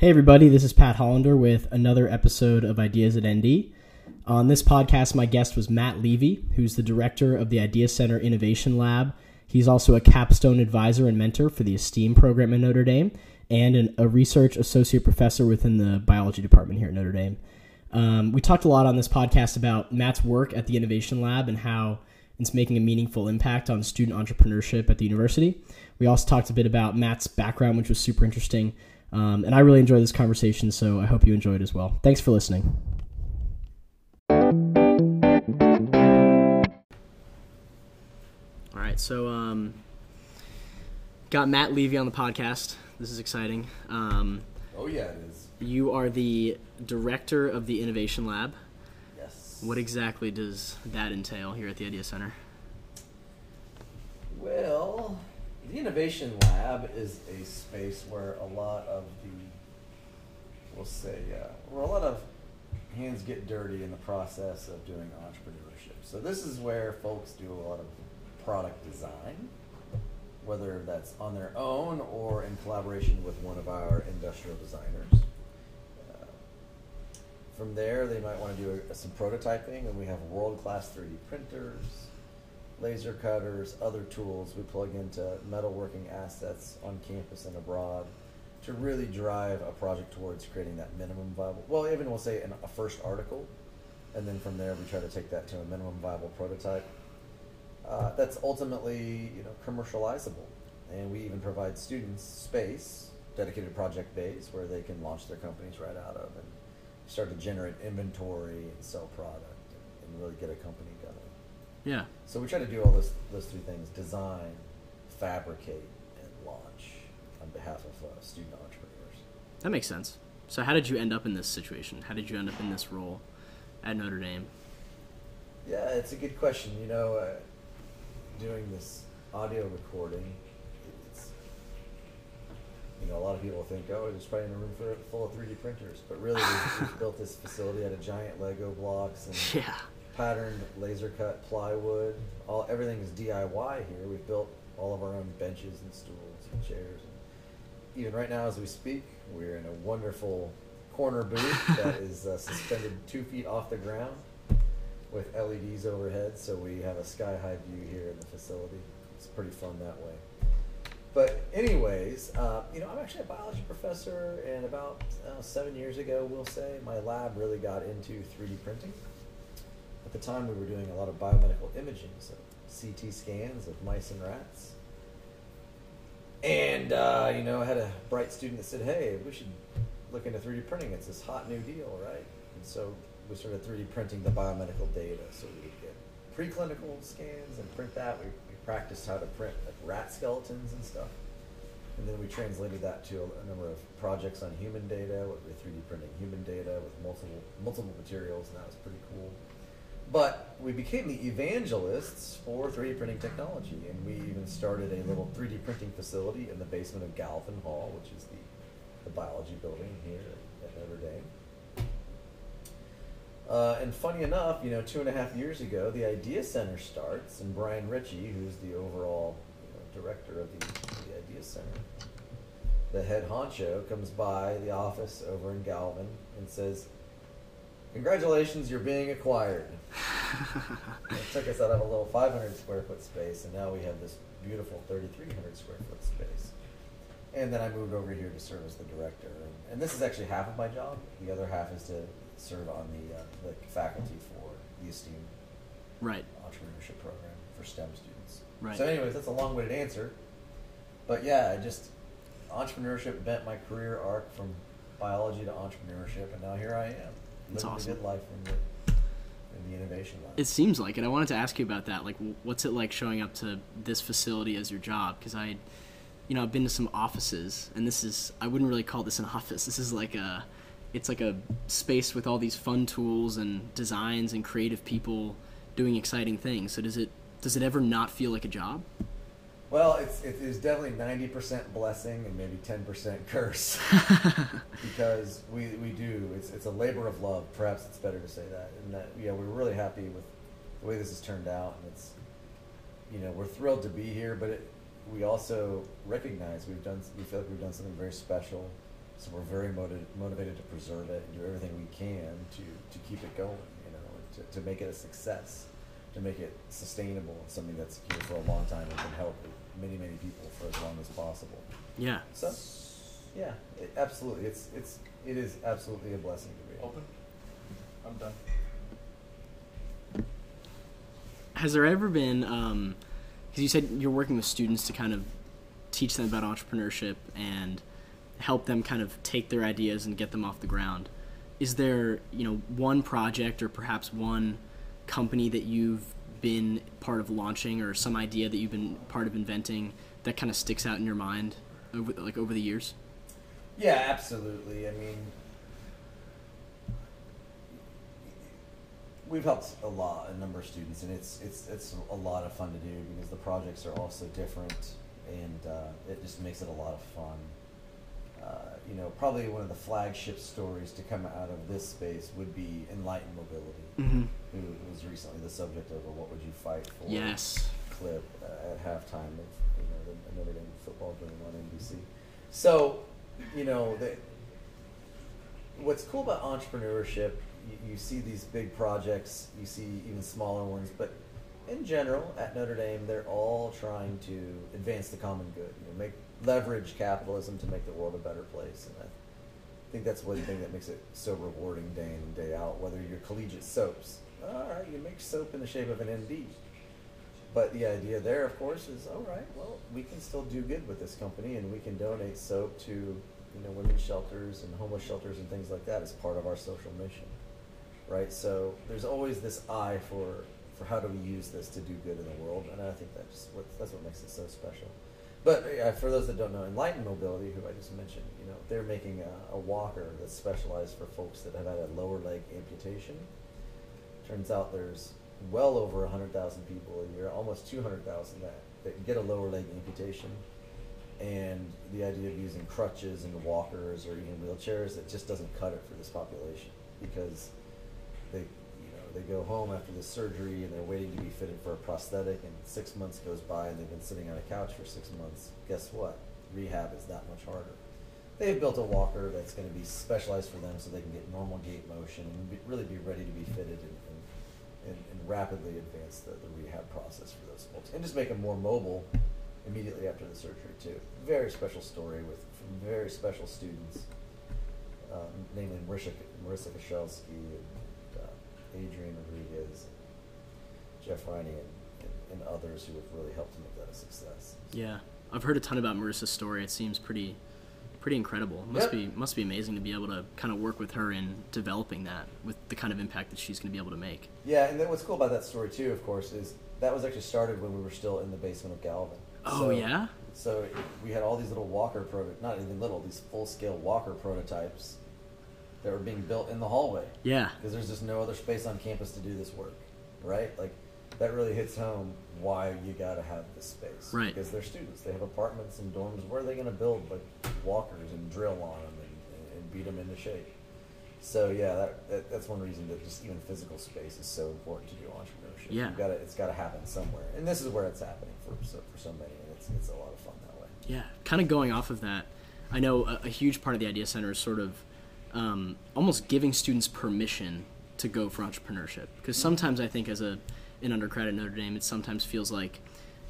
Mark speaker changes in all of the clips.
Speaker 1: Hey, everybody, this is Pat Hollander with another episode of Ideas at ND. On this podcast, my guest was Matt Leevy, who's the director of the Idea Center Innovation Lab. He's also a capstone advisor and mentor for the ESTEEM program at Notre Dame and an, a research associate professor within the biology department here at Notre Dame. Um, we talked a lot on this podcast about Matt's work at the Innovation Lab and how it's making a meaningful impact on student entrepreneurship at the university. We also talked a bit about Matt's background, which was super interesting. Um, and I really enjoy this conversation, so I hope you enjoyed it as well. Thanks for listening. All right, so um, got Matt Leevy on the podcast. This is exciting. Um,
Speaker 2: Oh yeah, it is.
Speaker 1: you are the director of the Innovation Lab.
Speaker 2: Yes.
Speaker 1: What exactly does that entail here at the Idea Center?
Speaker 2: Well, the innovation lab is a space where a lot of the, we'll say, uh, where a lot of hands get dirty in the process of doing entrepreneurship. So this is where folks do a lot of product design, whether that's on their own or in collaboration with one of our industrial designers. Uh, From there, they might want to do a, some prototyping, and we have world-class 3D printers, laser cutters, other tools we plug into metalworking assets on campus and abroad to really drive a project towards creating that minimum viable. Well, even we'll say an, a first article, and then from there we try to take that to a minimum viable prototype. Uh, that's ultimately you know commercializable, and we even provide students space, dedicated project bays where they can launch their companies right out of and start to generate inventory and sell product and, and really get a company.
Speaker 1: Yeah.
Speaker 2: So we try to do all those those three things: design, fabricate, and launch on behalf of uh, student entrepreneurs.
Speaker 1: That makes sense. So, how did you end up in this situation? How did you end up in this role at Notre Dame?
Speaker 2: Yeah, it's a good question. You know, uh, doing this audio recording, it's you know a lot of people think, oh, there's probably in a room for, full of 3D printers, but really we've, we've built this facility out of giant Lego blocks and
Speaker 1: Yeah.
Speaker 2: Patterned laser cut plywood. All everything is DIY here. We've built all of our own benches and stools and chairs. And even right now, as we speak, we're in a wonderful corner booth that is uh, suspended two feet off the ground with LEDs overhead, so we have a sky high view here in the facility. It's pretty fun that way. But anyways, uh, you know, I'm actually a biology professor, and about uh, seven years ago, we'll say, my lab really got into 3D printing. At the time, we were doing a lot of biomedical imaging, so CT scans of mice and rats. And, uh, you know, I had a bright student that said, hey, we should look into 3D printing. It's this hot new deal, right? And so we started 3D printing the biomedical data. So we would get preclinical scans and print that. We, we practiced how to print like rat skeletons and stuff. And then we translated that to a, a number of projects on human data. We're 3D printing human data with multiple multiple materials, and that was pretty cool. But we became the evangelists for 3D printing technology, and we even started a little 3D printing facility in the basement of Galvin Hall, which is the, the biology building here at Notre Dame. Uh, and funny enough, you know, two and a half years ago, the Idea Center starts, and Bryan Ritchie, who's the overall you know, director of the, the Idea Center, the head honcho, comes by the office over in Galvin and says, Congratulations, you're being acquired. it took us out of a little 500 square foot space, and now we have this beautiful 3,300 square foot space. And then I moved over here to serve as the director. And, and this is actually half of my job. The other half is to serve on the, uh, the faculty for the esteemed
Speaker 1: Right.
Speaker 2: entrepreneurship program for STEM students.
Speaker 1: Right.
Speaker 2: So, anyways, that's a long-winded answer. But yeah, I just entrepreneurship bent my career arc from biology to entrepreneurship, and now here I am,
Speaker 1: That's
Speaker 2: living
Speaker 1: awesome.
Speaker 2: a good life in the, the innovation lab.
Speaker 1: It seems like it. I wanted to ask you about that. Like, what's it like showing up to this facility as your job? Because I, you know, I've been to some offices, and this is I wouldn't really call this an office. This is like a, it's like a space with all these fun tools and designs and creative people doing exciting things. So does it does it ever not feel like a job?
Speaker 2: Well, it's it is definitely ninety percent blessing and maybe ten percent curse because we, we do it's it's a labor of love. Perhaps it's better to say that. And that yeah, we're really happy with the way this has turned out, and it's you know we're thrilled to be here, but it, we also recognize we've done we feel like we've done something very special, So we're very motiv- motivated to preserve it and do everything we can to, to keep it going, you know, and to, to make it a success, to make it sustainable and something that's here for a long time and can help many, many people for as long as possible.
Speaker 1: Yeah.
Speaker 2: So, yeah, it, absolutely. It's, it's, it is absolutely a blessing to me.
Speaker 3: Open. I'm done.
Speaker 1: Has there ever been, um, because you said you're working with students to kind of teach them about entrepreneurship and help them kind of take their ideas and get them off the ground. Is there, you know, one project or perhaps one company that you've been part of launching or some idea that you've been part of inventing that kind of sticks out in your mind over like over the years?
Speaker 2: Yeah, absolutely. I mean, we've helped a lot, a number of students, and it's it's it's a lot of fun to do because the projects are all so different, and uh, it just makes it a lot of fun. Uh, you know, probably one of the flagship stories to come out of this space would be Enlightened Mobility,
Speaker 1: Mm-hmm.
Speaker 2: who was recently the subject of a "What Would You Fight For"
Speaker 1: Yes.
Speaker 2: clip uh, at halftime of you know the Notre Dame football game on NBC. So, you know, the, what's cool about entrepreneurship, you, you see these big projects, you see even smaller ones, but in general, at Notre Dame, they're all trying to advance the common good. You know, make leverage capitalism to make the world a better place, and I think that's one thing that makes it so rewarding day in and day out. Whether you're collegiate soaps, all right, you make soap in the shape of an ND. But the idea there, of course, is all right. Well, we can still do good with this company, and we can donate soap to you know women's shelters and homeless shelters and things like that as part of our social mission, right? So there's always this eye for for how do we use this to do good in the world, and I think that's what that's what makes it so special. But for those that don't know, Enlightened Mobility, who I just mentioned, you know, they're making a, a walker that's specialized for folks that have had a lower leg amputation. Turns out there's well over 100,000 people a year, almost 200,000 that, that get a lower leg amputation. And the idea of using crutches and walkers or even wheelchairs, it just doesn't cut it for this population because they, they go home after the surgery and they're waiting to be fitted for a prosthetic, and six months goes by and they've been sitting on a couch for six months. Guess what? Rehab is that much harder. They've built a walker that's going to be specialized for them so they can get normal gait motion and be, really be ready to be fitted and, and, and, rapidly advance the, the rehab process for those folks and just make them more mobile immediately after the surgery too. Very special story with very special students, um, namely Marissa, Marissa Koshelski Adrian Rodriguez, Jeff Riney, and, and, others who have really helped to make that a success.
Speaker 1: Yeah, I've heard a ton about Marissa's story. It seems pretty, pretty incredible. Must
Speaker 2: Yep.
Speaker 1: be must be amazing to be able to kind of work with her in developing that with the kind of impact that she's going to be able to make.
Speaker 2: Yeah, and then what's cool about that story too, of course, is that was actually started when we were still in the basement of Galvin.
Speaker 1: Oh
Speaker 2: So-
Speaker 1: yeah,
Speaker 2: So we had all these little walker proto not even little, these full scale walker prototypes that were being built in the hallway
Speaker 1: yeah,
Speaker 2: because there's just no other space on campus to do this work, right? Like that really hits home why you got to have this space,
Speaker 1: Right.
Speaker 2: Because they're students, they have apartments and dorms. Where are they going to build like walkers and drill on them and, and beat them into shape? So yeah, that, that that's one reason that just even physical space is so important to do entrepreneurship.
Speaker 1: Yeah.
Speaker 2: You've got to, it's got to happen somewhere, and this is where it's happening for so for so many, and it's it's a lot of fun that way.
Speaker 1: yeah. Kind of going off of that, I know a, a huge part of the Idea Center is sort of um, almost giving students permission to go for entrepreneurship. Because sometimes I think as a an undergrad at Notre Dame, it sometimes feels like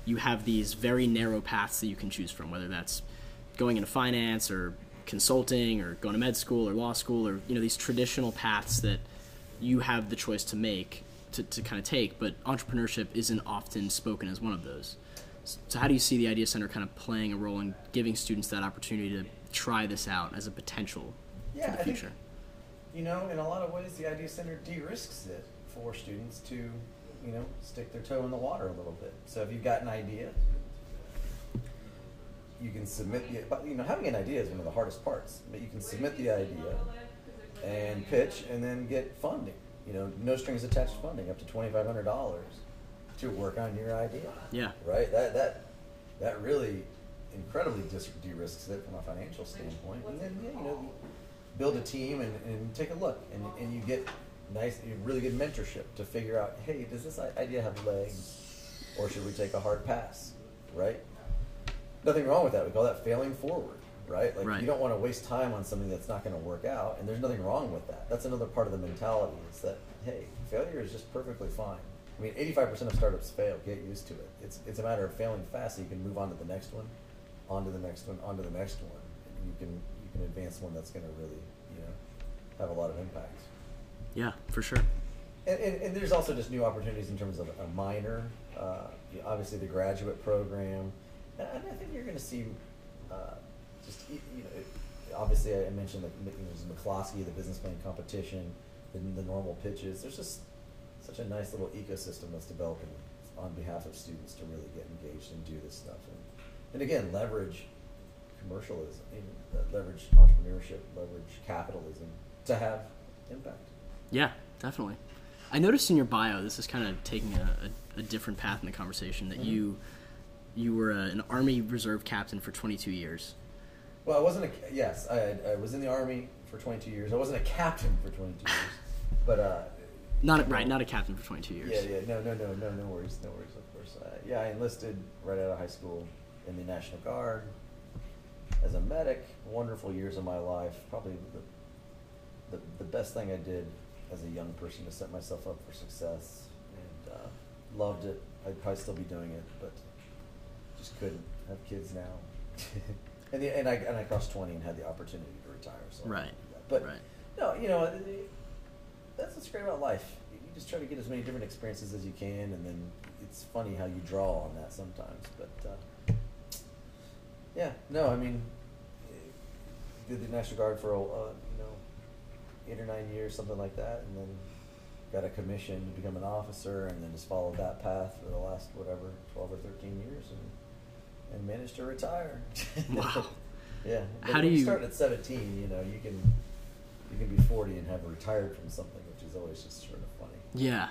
Speaker 1: you have these very narrow paths that you can choose from, whether that's going into finance or consulting or going to med school or law school or you know these traditional paths that you have the choice to make to, to kind of take but entrepreneurship isn't often spoken as one of those so how do you see the idea center kind of playing a role in giving students that opportunity to try this out as a potential
Speaker 2: Yeah,
Speaker 1: for the
Speaker 2: I think-
Speaker 1: future
Speaker 2: You know, in a lot of ways, the Idea Center de-risks it for students to, you know, stick their toe in the water a little bit. So if you've got an idea, you can submit the. But you know, having an idea is one of the hardest parts. But you can submit the idea and pitch, and then get funding. You know, no strings attached funding, up to twenty five hundred dollars to work on your idea
Speaker 1: yeah
Speaker 2: right? That that that really incredibly de-risks it from a financial standpoint. And then yeah, you know, build a team and, and take a look, and and you get nice, really good mentorship to figure out, hey, does this idea have legs, or should we take a hard pass, right? Nothing wrong with that. We call that failing forward, right? Like
Speaker 3: Right.
Speaker 2: you don't want to waste time on something that's not going to work out, and there's nothing wrong with that. That's another part of the mentality is that hey, failure is just perfectly fine. I mean, 85% of startups fail. Get used to it. It's it's a matter of failing fast so you can move on to the next one, on to the next one, on to the next one. And you can you can advance one that's going to really you know have a lot of impact.
Speaker 3: Yeah, for sure.
Speaker 2: And, and, and there's also just new opportunities in terms of a minor, uh, obviously the graduate program, and I think you're going to see uh, just you know, obviously I mentioned that there's McCloskey, the business plan competition, the, the normal pitches. There's just such a nice little ecosystem that's developing on behalf of students to really get engaged and do this stuff, and, and again leverage commercialism, know, uh, leverage entrepreneurship, leverage capitalism to have impact.
Speaker 3: Yeah, definitely. I noticed in your bio, this is kind of taking a, a, a different path in the conversation, that
Speaker 2: Mhm.
Speaker 3: you you were a, an Army Reserve captain for 22 years.
Speaker 2: Well, I wasn't a yes. I, I was in the army for 22 years. I wasn't a captain for 22 years, but uh,
Speaker 3: Not a, right, not a captain for 22 years.
Speaker 2: yeah, yeah, no, no, no, no, no worries, no worries. Of course, uh, yeah. I enlisted right out of high school in the National Guard as a medic. Wonderful years of my life. Probably the the, the best thing I did as a young person to set myself up for success, and uh, loved it. I'd probably still be doing it, but just couldn't have kids now. and, the, and I and I crossed 20 and had the opportunity to retire. So
Speaker 3: Right,
Speaker 2: didn't do that. But
Speaker 3: right.
Speaker 2: no, you know, that's what's great about life. You you just try to get as many different experiences as you can, and then it's funny how you draw on that sometimes. But uh, yeah, no, I mean, did the National Guard for uh, you know eight or nine years, something like that, and then got a commission to become an officer, and then just followed that path for the last whatever twelve or thirteen years, and and managed to retire.
Speaker 3: Wow.
Speaker 2: yeah. But
Speaker 3: How do you-
Speaker 2: start at seventeen? You know, you can you can be forty and have retired from something, which is always just sort of funny.
Speaker 3: Yeah.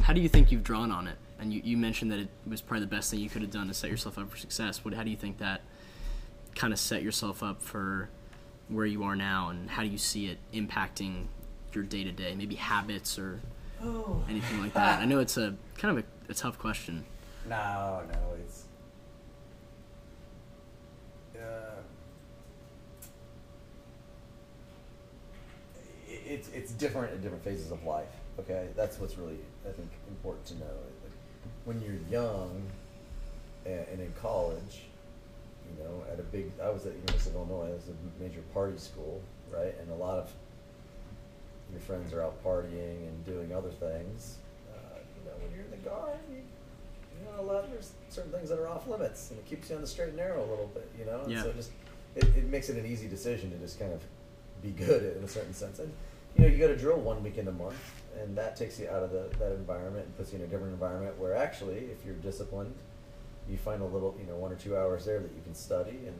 Speaker 3: How do you think you've drawn on it? And you, you mentioned that it was probably the best thing you could have done to set yourself up for success. What, how do you think that kind of set yourself up for where you are now, and how do you see it impacting your day to day? Maybe habits or
Speaker 2: Oh.
Speaker 3: anything like that. I know it's a kind of a, a tough question.
Speaker 2: No, no, it's. Uh, it's it's different at different phases of life. Okay, that's what's really I think important to know. Like, when you're young and, and in college, you know, at a big, I was at University of Illinois. It was a major party school, right? And a lot of your friends are out partying and doing other things. Uh, you know, when you're in the guard, you, you're not allowed. There's certain things that are off limits, and it keeps you on the straight and narrow a little bit. You know, and
Speaker 3: Yeah.
Speaker 2: so just it, it makes it an easy decision to just kind of be good in a certain sense. And you know, you go to drill one weekend a month, and that takes you out of the, that environment and puts you in a different environment where actually, if you're disciplined, you find a little, you know, one or two hours there that you can study and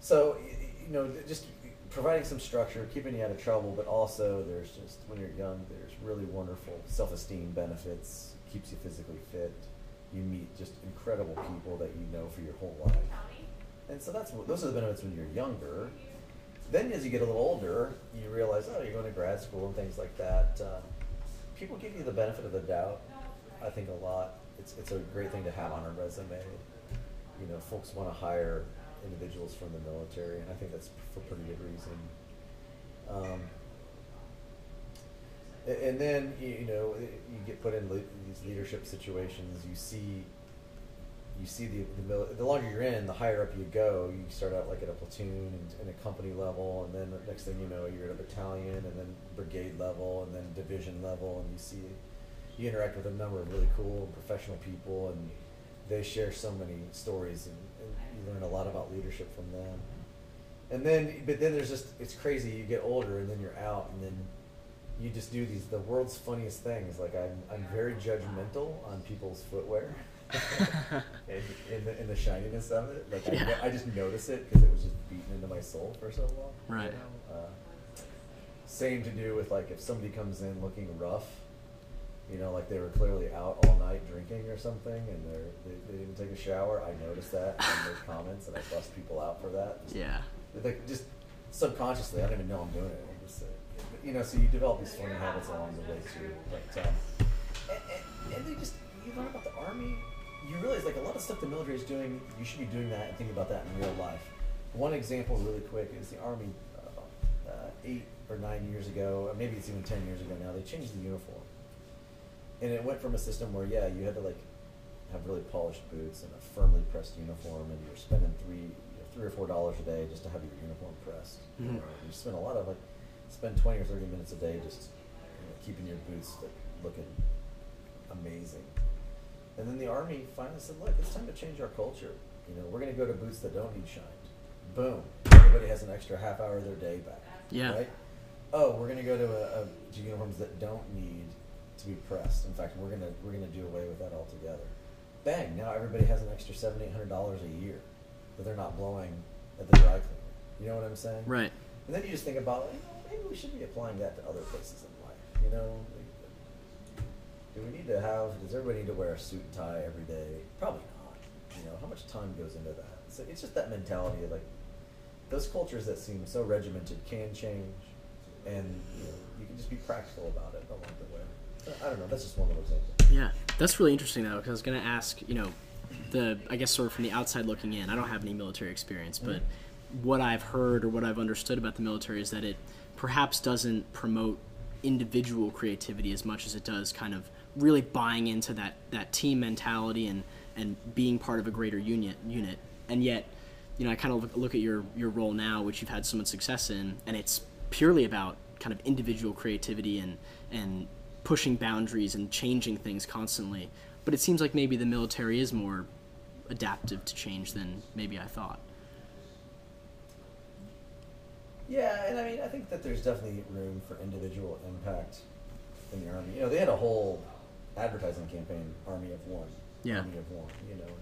Speaker 2: so you know just providing some structure keeping you out of trouble but also there's just when you're young there's really wonderful self-esteem benefits keeps you physically fit. You meet just incredible people that you know for your whole life. And so that's those are the benefits when you're younger. Then as you get a little older you realize oh you're going to grad school and things like that. Um, people give you the benefit of the doubt i think a lot it's, it's a great thing to have on a resume you know, folks want to hire individuals from the military, and I think that's for pretty good reason. Um, and then you know you get put in le- these leadership situations. You see, you see the the, mil- the longer you're in, the higher up you go. You start out like at a platoon and, and a company level, and then the next thing you know, you're at a battalion, and then brigade level, and then division level, and you see you interact with a number of really cool and professional people, and they share so many stories, and, and you learn a lot about leadership from them. And then, but then there's just it's crazy. You get older, and then you're out, and then you just do these the world's funniest things. Like I'm I'm very judgmental on people's footwear. and in the, in the shininess of it, like I,
Speaker 3: Yeah.
Speaker 2: no- I just notice it because it was just beaten into my soul for so long. you
Speaker 3: Right.
Speaker 2: know? Uh, same to do with like if somebody comes in looking rough, you know, like they were clearly out all night drinking or something, and they're, they they didn't take a shower. I notice that and make comments, and I bust people out for that. Just,
Speaker 3: Yeah.
Speaker 2: like just subconsciously, I don't even know I'm doing it. I'm just, uh, you know, so you develop these funny habits along the way too. But um, and, and, and they just you learn about the army. You realize like a lot of stuff the military is doing. You should be doing that and thinking about that in real life. one example, really quick, is the Army uh, uh, eight or nine years ago, or maybe it's even ten years ago now. They changed the uniform, and it went from a system where yeah, you had to like have really polished boots and a firmly pressed uniform, and you're spending three three or four dollars a day just to have your uniform pressed.
Speaker 1: Mhm.
Speaker 2: You, know, you spend a lot of like spend twenty or thirty minutes a day just you know, keeping your boots like looking amazing. And then the army finally said, "Look, it's time to change our culture. You know, we're going to go to boots that don't need shined. Boom, everybody has an extra half hour of their day back.
Speaker 1: Yeah.
Speaker 2: Right? Oh, we're going to go to a, a to uniforms that don't need to be pressed. In fact, we're going to we're to do away with that altogether. Bang! Now everybody has an extra seven, eight hundred dollars a year that they're not blowing at the dry cleaner. You know what I'm saying?
Speaker 1: Right.
Speaker 2: And then you just think about, you know, maybe we should be applying that to other places in life. You know, like, do we need to have? Does everybody need to wear a suit and tie every day? Probably not. You know, how much time goes into that? So it's just that mentality of like those cultures that seem so regimented can change, and you know, you can just be practical about it along the way. I don't know. That's just one little example.
Speaker 1: Yeah, that's really interesting though, because I was going to ask, you know, the I guess sort of from the outside looking in. I don't have any military experience, mm-hmm. but what I've heard or what I've understood about the military is that it perhaps doesn't promote individual creativity as much as it does kind of really buying into that that team mentality and and being part of a greater unit unit. And yet, you know, I kind of look, look at your your role now, which you've had so much success in, and it's purely about kind of individual creativity and and pushing boundaries and changing things constantly. But it seems like maybe the military is more adaptive to change than maybe I thought.
Speaker 2: Yeah, and I mean, I think that there's definitely room for individual impact in the army. You know, they had a whole advertising campaign, "Army of One."
Speaker 1: Yeah.
Speaker 2: Army of One. You know,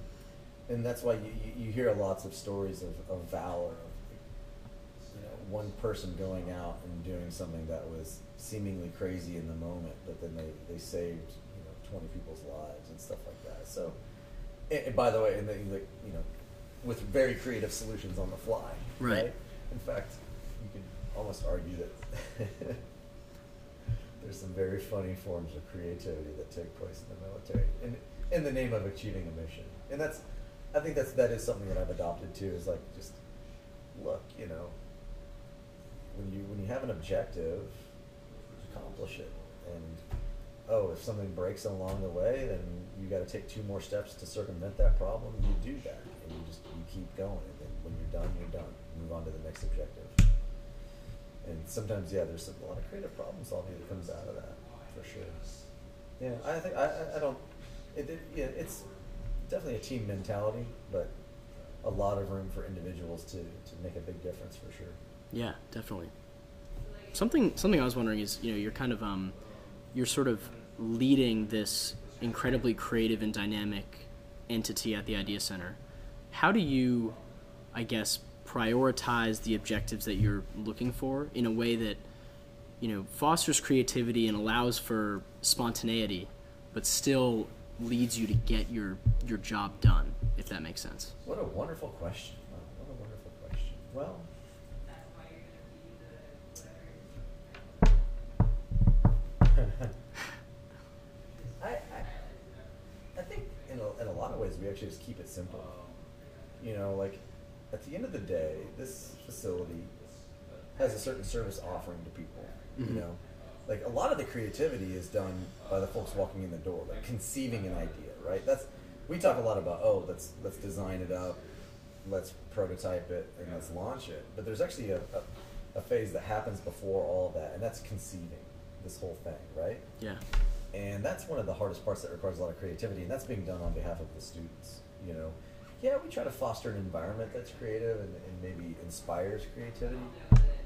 Speaker 2: and that's why you, you, you hear lots of stories of, of valor, of you know, one person going out and doing something that was seemingly crazy in the moment, but then they, they saved you know twenty people's lives and stuff like that. So, and, and by the way, and they, like, you know, with very creative solutions on the fly.
Speaker 1: Right.
Speaker 2: In fact, you could almost argue that there's some very funny forms of creativity that take place in the military in in the name of achieving a mission. And that's I think that's that is something that I've adopted too, is like just look, you know, when you when you have an objective, accomplish it. And oh, if something breaks along the way, then you got to take two more steps to circumvent that problem. You do that, and you just you keep going. And then when you're done, you're done. Move on to the next objective. And sometimes, yeah, there's a lot of creative problem solving that comes out of that, for sure. Yeah, I think I, I, don't. It, it, yeah, it's definitely a team mentality, but a lot of room for individuals to, to make a big difference for sure.
Speaker 1: Yeah, definitely. Something something I was wondering is, you know, you're kind of um you're sort of leading this incredibly creative and dynamic entity at the Idea Center. How do you I guess prioritize the objectives that you're looking for in a way that you know fosters creativity and allows for spontaneity but still leads you to get your your job done if that makes sense.
Speaker 2: What a wonderful question. What a wonderful question. Well, in a, lot of ways we actually just keep it simple. You know, like at the end of the day, this facility has a certain service offering to people.
Speaker 1: Mhm.
Speaker 2: You know, like a lot of the creativity is done by the folks walking in the door, like conceiving an idea, right? That's we talk a lot about oh, let's let's design it up, let's prototype it, and let's launch it. But there's actually a, a, a phase that happens before all of that, and that's conceiving this whole thing, right?
Speaker 1: Yeah.
Speaker 2: And that's one of the hardest parts that requires a lot of creativity, and that's being done on behalf of the students. You know, yeah, we try to foster an environment that's creative and, and maybe inspires creativity,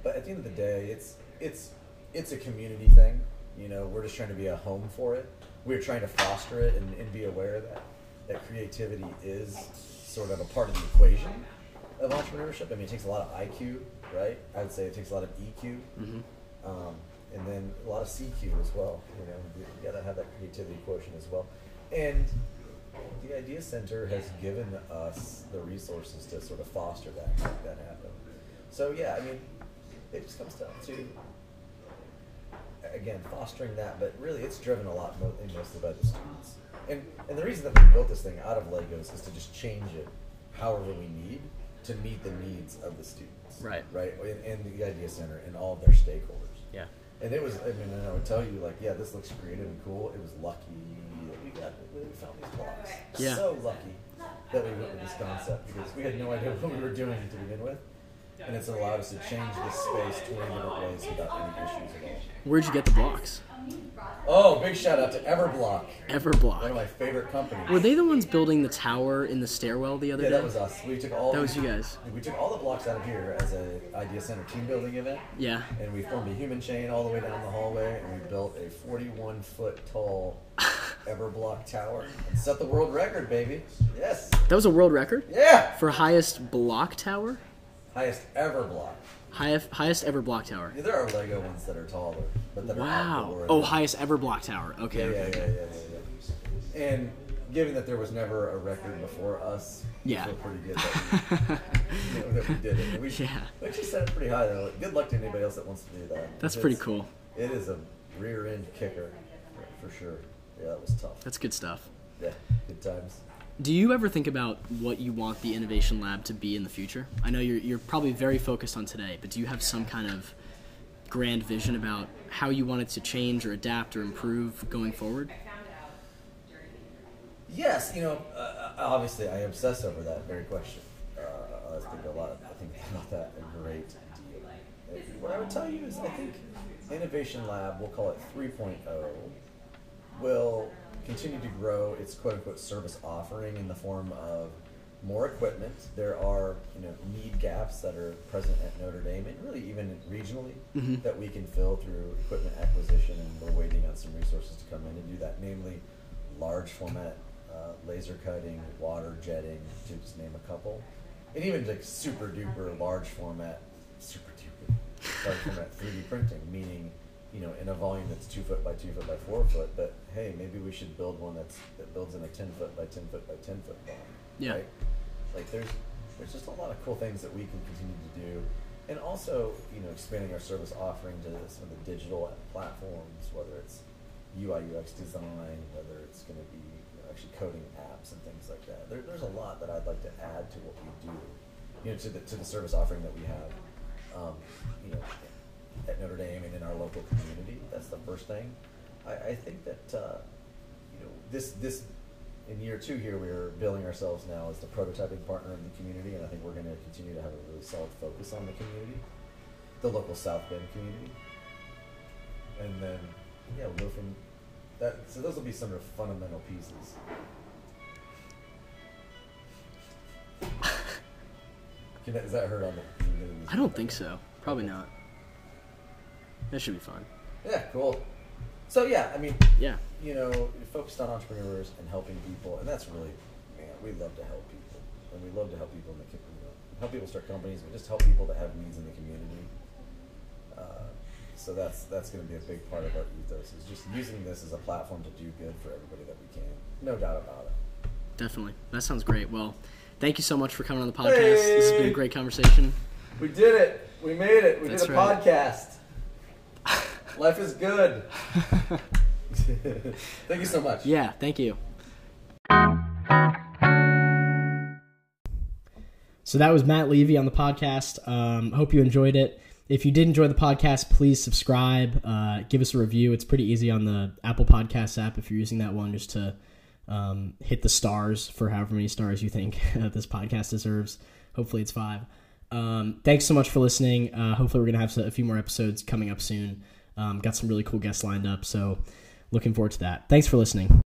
Speaker 2: but at the end of the day, it's it's it's a community thing. You know, we're just trying to be a home for it. We're trying to foster it and, and be aware that that creativity is sort of a part of the equation of entrepreneurship. I mean, it takes a lot of IQ, right? I would say it takes a lot of EQ
Speaker 1: hmm
Speaker 2: um, and then a lot of CQ as well. You know, you, got to have that creativity quotient as well. And the Idea Center has given us the resources to sort of foster that, make that happen. So yeah, I mean, it just comes down to again fostering that, but really it's driven a lot mo- mostly by the students. And and the reason that we built this thing out of Legos is to just change it however we need. to meet the needs of the students.
Speaker 3: Right.
Speaker 2: Right. And, and the Idea Center and all of their stakeholders.
Speaker 3: Yeah.
Speaker 2: And it was, I mean, and I would tell you, like, yeah, this looks creative and cool. It was lucky that we got, that we found these blocks.
Speaker 3: Yeah.
Speaker 2: So lucky that we went with this concept because we had no idea what we were doing to begin with. And it's allowed us to change this space 20 different ways without any issues at all.
Speaker 3: Where'd you get the blocks?
Speaker 2: Oh, big shout out to Everblock, Everblock. one of my favorite companies.
Speaker 3: Were they the ones building the tower in the stairwell the other
Speaker 2: Yeah,
Speaker 3: day?
Speaker 2: that was us. We took all
Speaker 3: That was you guys.
Speaker 2: We took all the blocks out of here as a Idea Center team building event,
Speaker 3: Yeah.
Speaker 2: and we formed a human chain all the way down the hallway, and we built a 41 foot tall Everblock tower and set the world record, baby. Yes.
Speaker 3: That was a world record
Speaker 2: Yeah.
Speaker 3: for highest block tower.
Speaker 2: Highest ever block.
Speaker 3: Highest highest ever block tower.
Speaker 2: Yeah, there are Lego ones that are taller, but that are
Speaker 3: Wow.
Speaker 2: outdoor.
Speaker 3: Oh, highest ever block tower. Okay.
Speaker 2: Yeah, yeah,
Speaker 3: okay.
Speaker 2: yeah, yeah, yeah, yeah. And given that there was never a record before us,
Speaker 3: Yeah.
Speaker 2: we feel pretty good that we, you know, that we did it. And we,
Speaker 3: Yeah.
Speaker 2: we actually set it pretty high though. Good luck to anybody else that wants to do that.
Speaker 3: That's pretty cool.
Speaker 2: It is a rear end kicker for sure. Yeah, that was tough.
Speaker 3: That's good stuff.
Speaker 2: Yeah, good times.
Speaker 3: Do you ever think about what you want the innovation lab to be in the future? I know you're you're probably very focused on today, but do you have some kind of grand vision about how you want it to change or adapt or improve going forward?
Speaker 2: Yes, you know, uh, obviously I obsess over that very question. Uh, I think a lot. I think about that a great deal. Uh, What I would tell you is, I think Innovation Lab, we'll call it 3.0, will continue to grow its quote unquote service offering in the form of more equipment. There are you know need gaps that are present at Notre Dame and really even regionally
Speaker 3: Mhm.
Speaker 2: that we can fill through equipment acquisition, and we're waiting on some resources to come in and do that. Namely, large format uh, laser cutting, water jetting, to just name a couple, and even like super duper large format, super duper large format 3D printing, meaning you know in a volume that's two foot by two foot by four foot. But hey, maybe we should build one that's that builds in a ten foot by ten foot by ten foot volume.
Speaker 3: Yeah.
Speaker 2: Right? Like there's there's just a lot of cool things that we can continue to do. And also, you know, expanding our service offering to some of the digital platforms, whether it's UI UX design, whether it's going to be you know, actually coding apps and things like that. There, there's a lot that I'd like to add to what we do, you know, to the to the service offering that we have, um, you know, at Notre Dame and in our local community. That's the first thing. I, I think that uh, you know this this in year two here we're billing ourselves now as the prototyping partner of the community, and I think we're going to continue to have a really solid focus on the community, the local South Bend community, and then yeah, we'll go from that. So those will be some of the fundamental pieces. Can that, is that heard on the? can you get in this-
Speaker 3: I don't think so. Probably not. That should be fun.
Speaker 2: Yeah, cool. So yeah, I mean,
Speaker 3: Yeah.
Speaker 2: you know, focused on entrepreneurs and helping people, and that's really, man, we love to help people, and we love to help people in the community. Help people start companies, but just help people that have needs in the community. Uh, so that's that's going to be a big part of our ethos is just using this as a platform to do good for everybody that we can. No doubt about it.
Speaker 3: Definitely. That sounds great. Well, thank you so much for coming on the podcast. This has been a great conversation.
Speaker 2: We did it. We made it. We
Speaker 3: That's
Speaker 2: did a
Speaker 3: right.
Speaker 2: podcast. Life is good. Thank you so much.
Speaker 3: Yeah, thank you.
Speaker 1: So that was Matt Leevy on the podcast. Um, hope you enjoyed it. If you did enjoy the podcast, please subscribe. Uh, give us a review. It's pretty easy on the Apple Podcasts app if you're using that one, just to um, hit the stars for however many stars you think this podcast deserves. Hopefully, it's five. Um, thanks so much for listening. Uh, hopefully, we're gonna have a few more episodes coming up soon. Um, got some really cool guests lined up, so looking forward to that. Thanks for listening.